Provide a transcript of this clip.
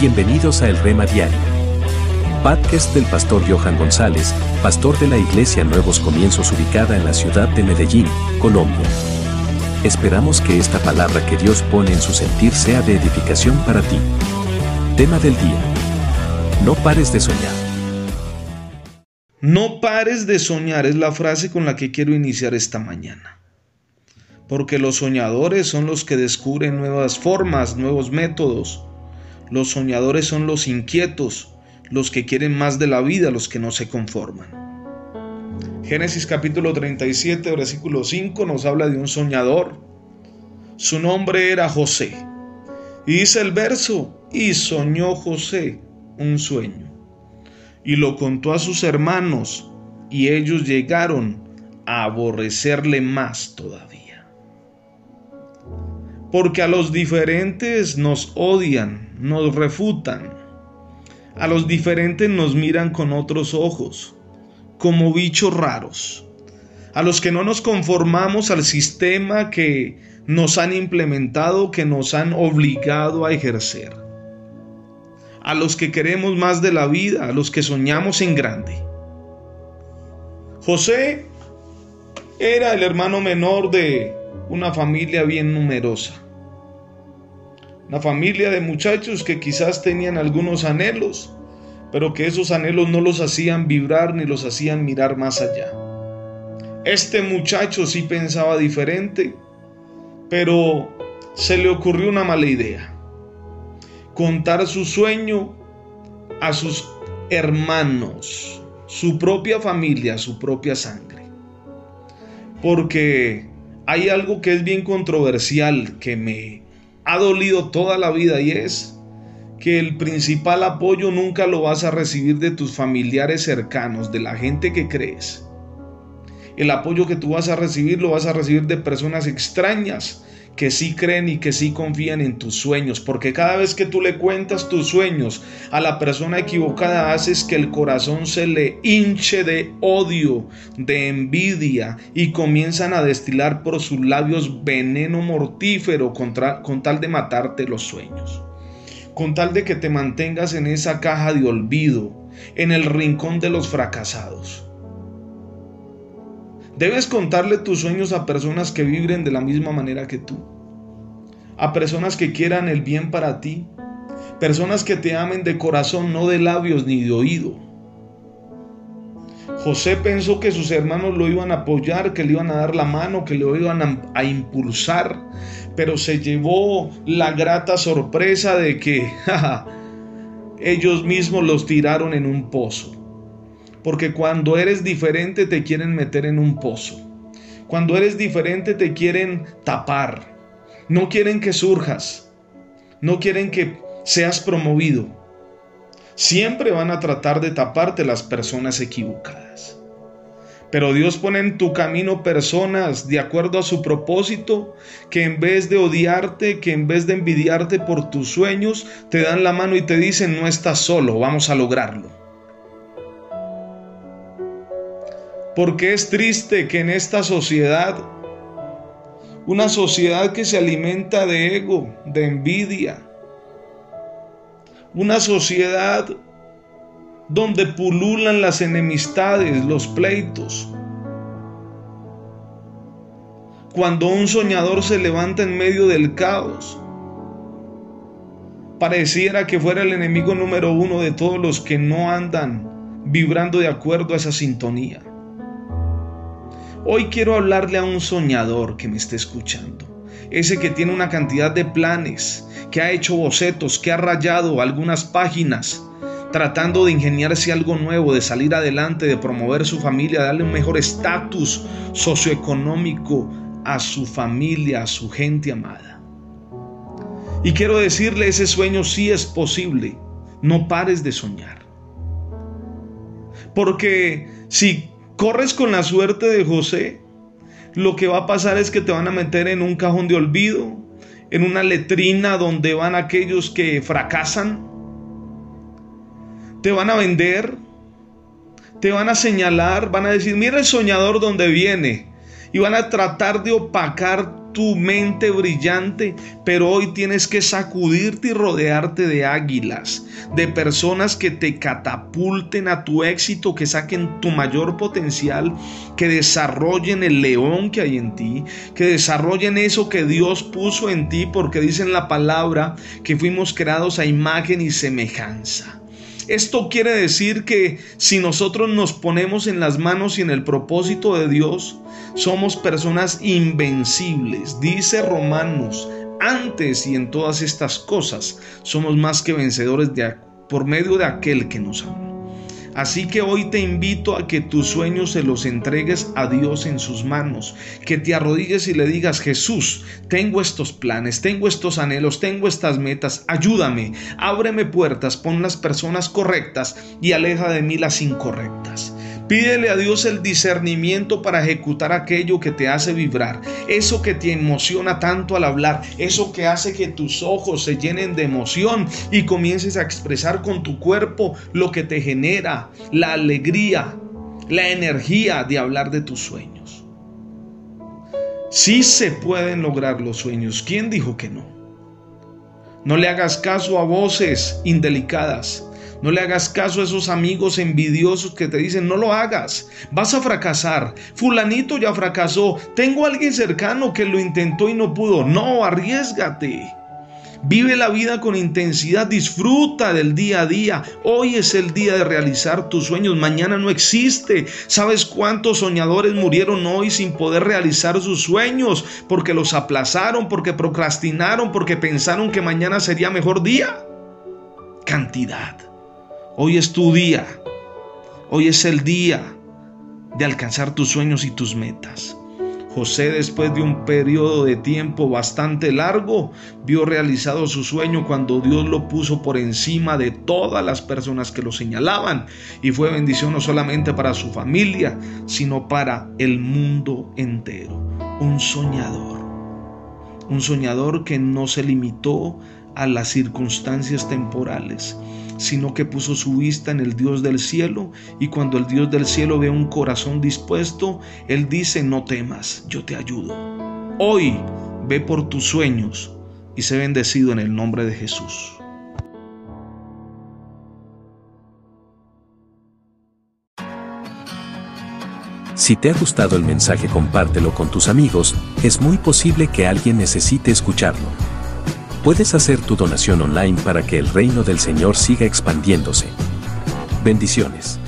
Bienvenidos a El Rema Diario. Podcast del pastor Johan González, pastor de la Iglesia Nuevos Comienzos ubicada en la ciudad de Medellín, Colombia. Esperamos que esta palabra que Dios pone en su sentir sea de edificación para ti. Tema del día. No pares de soñar. No pares de soñar es la frase con la que quiero iniciar esta mañana. Porque los soñadores son los que descubren nuevas formas, nuevos métodos, los soñadores son los inquietos, los que quieren más de la vida, los que no se conforman. Génesis capítulo 37, versículo 5 nos habla de un soñador. Su nombre era José. Y dice el verso, y soñó José un sueño. Y lo contó a sus hermanos, y ellos llegaron a aborrecerle más todavía porque a los diferentes nos odian, nos refutan. A los diferentes nos miran con otros ojos, como bichos raros. A los que no nos conformamos al sistema que nos han implementado, que nos han obligado a ejercer. A los que queremos más de la vida, a los que soñamos en grande. José era el hermano menor de una familia bien numerosa. Una familia de muchachos que quizás tenían algunos anhelos, pero que esos anhelos no los hacían vibrar ni los hacían mirar más allá. Este muchacho sí pensaba diferente, pero se le ocurrió una mala idea. Contar su sueño a sus hermanos, su propia familia, su propia sangre. Porque hay algo que es bien controversial que me ha dolido toda la vida y es que el principal apoyo nunca lo vas a recibir de tus familiares cercanos, de la gente que crees. El apoyo que tú vas a recibir lo vas a recibir de personas extrañas que sí creen y que sí confían en tus sueños, porque cada vez que tú le cuentas tus sueños a la persona equivocada haces que el corazón se le hinche de odio, de envidia y comienzan a destilar por sus labios veneno mortífero contra, con tal de matarte los sueños, con tal de que te mantengas en esa caja de olvido, en el rincón de los fracasados. Debes contarle tus sueños a personas que vibren de la misma manera que tú. A personas que quieran el bien para ti. Personas que te amen de corazón, no de labios ni de oído. José pensó que sus hermanos lo iban a apoyar, que le iban a dar la mano, que lo iban a, impulsar, pero se llevó la grata sorpresa de que ellos mismos los tiraron en un pozo. Porque cuando eres diferente te quieren meter en un pozo. Cuando eres diferente te quieren tapar. No quieren que surjas. No quieren que seas promovido. Siempre van a tratar de taparte las personas equivocadas. Pero Dios pone en tu camino personas de acuerdo a su propósito que en vez de odiarte, que en vez de envidiarte por tus sueños, te dan la mano y te dicen no estás solo, vamos a lograrlo. Porque es triste que en esta sociedad, una sociedad que se alimenta de ego, de envidia, una sociedad donde pululan las enemistades, los pleitos. Cuando un soñador se levanta en medio del caos, pareciera que fuera el enemigo número uno de todos los que no andan vibrando de acuerdo a esa sintonía. Hoy quiero hablarle a un soñador que me esté escuchando. Ese que tiene una cantidad de planes, que ha hecho bocetos, que ha rayado algunas páginas, tratando de ingeniarse algo nuevo, de salir adelante, de promover su familia, darle un mejor estatus socioeconómico a su familia, a su gente amada. Y quiero decirle, ese sueño sí es posible. No pares de soñar. Porque si corres con la suerte de José, lo que va a pasar es que te van a meter en un cajón de olvido, en una letrina donde van aquellos que fracasan. Te van a vender, te van a señalar, van a decir, mira el soñador donde viene. Y van a tratar de opacar tu mente brillante, pero hoy tienes que sacudirte y rodearte de águilas, de personas que te catapulten a tu éxito, que saquen tu mayor potencial, que desarrollen el león que hay en ti, que desarrollen eso que Dios puso en ti, porque dicen la palabra que fuimos creados a imagen y semejanza. Esto quiere decir que si nosotros nos ponemos en las manos y en el propósito de Dios, somos personas invencibles. Dice Romanos, antes y en todas estas cosas somos más que vencedores por medio de aquel que nos ama. Así que hoy te invito a que tus sueños se los entregues a Dios en sus manos, que te arrodilles y le digas, Jesús, tengo estos planes, tengo estos anhelos, tengo estas metas, ayúdame, ábreme puertas, pon las personas correctas y aleja de mí las incorrectas. Pídele a Dios el discernimiento para ejecutar aquello que te hace vibrar, eso que te emociona tanto al hablar, eso que hace que tus ojos se llenen de emoción y comiences a expresar con tu cuerpo lo que te genera la alegría, la energía de hablar de tus sueños. Sí se pueden lograr los sueños. ¿Quién dijo que no? No le hagas caso a voces indelicadas. No le hagas caso a esos amigos envidiosos que te dicen, no lo hagas, vas a fracasar. Fulanito ya fracasó. Tengo a alguien cercano que lo intentó y no pudo. No, arriesgate. Vive la vida con intensidad, disfruta del día a día. Hoy es el día de realizar tus sueños, mañana no existe. ¿Sabes cuántos soñadores murieron hoy sin poder realizar sus sueños? Porque los aplazaron, porque procrastinaron, porque pensaron que mañana sería mejor día. Cantidad. Hoy es tu día. Hoy es el día de alcanzar tus sueños y tus metas. José, después de un periodo de tiempo bastante largo, vio realizado su sueño cuando Dios lo puso por encima de todas las personas que lo señalaban y fue bendición no solamente para su familia, sino para el mundo entero. Un soñador. Un soñador que no se limitó a las circunstancias temporales, sino que puso su vista en el Dios del cielo y cuando el Dios del cielo ve un corazón dispuesto, Él dice, no temas, yo te ayudo. Hoy ve por tus sueños y sé bendecido en el nombre de Jesús. Si te ha gustado el mensaje compártelo con tus amigos, es muy posible que alguien necesite escucharlo. Puedes hacer tu donación online para que el reino del Señor siga expandiéndose. Bendiciones.